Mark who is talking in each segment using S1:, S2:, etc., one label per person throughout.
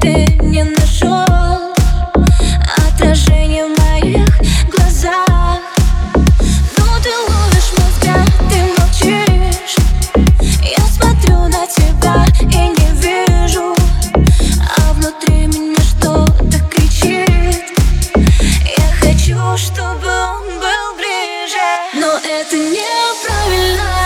S1: ты не нашел Отражение в моих глазах. Ну ты ловишь мой ты молчишь. Я смотрю на тебя и не вижу А внутри меня что-то кричит. Я хочу, чтобы он был ближе. Но это неправильно.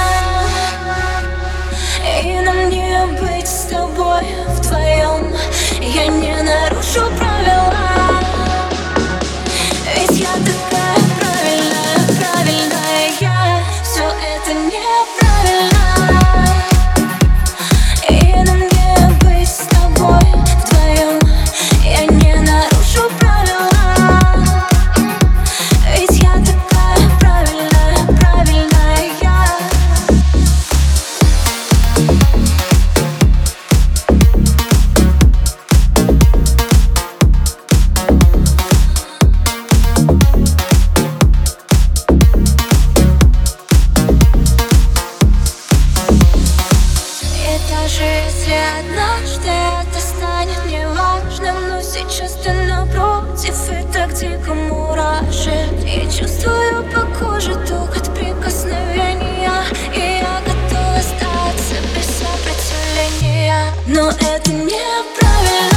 S1: Даже если однажды это станет неважным. Но сейчас ты напротив и так дико мурашит. Я чувствую по коже ток от прикосновения И я готова остаться без сопротивления. Но это неправильно.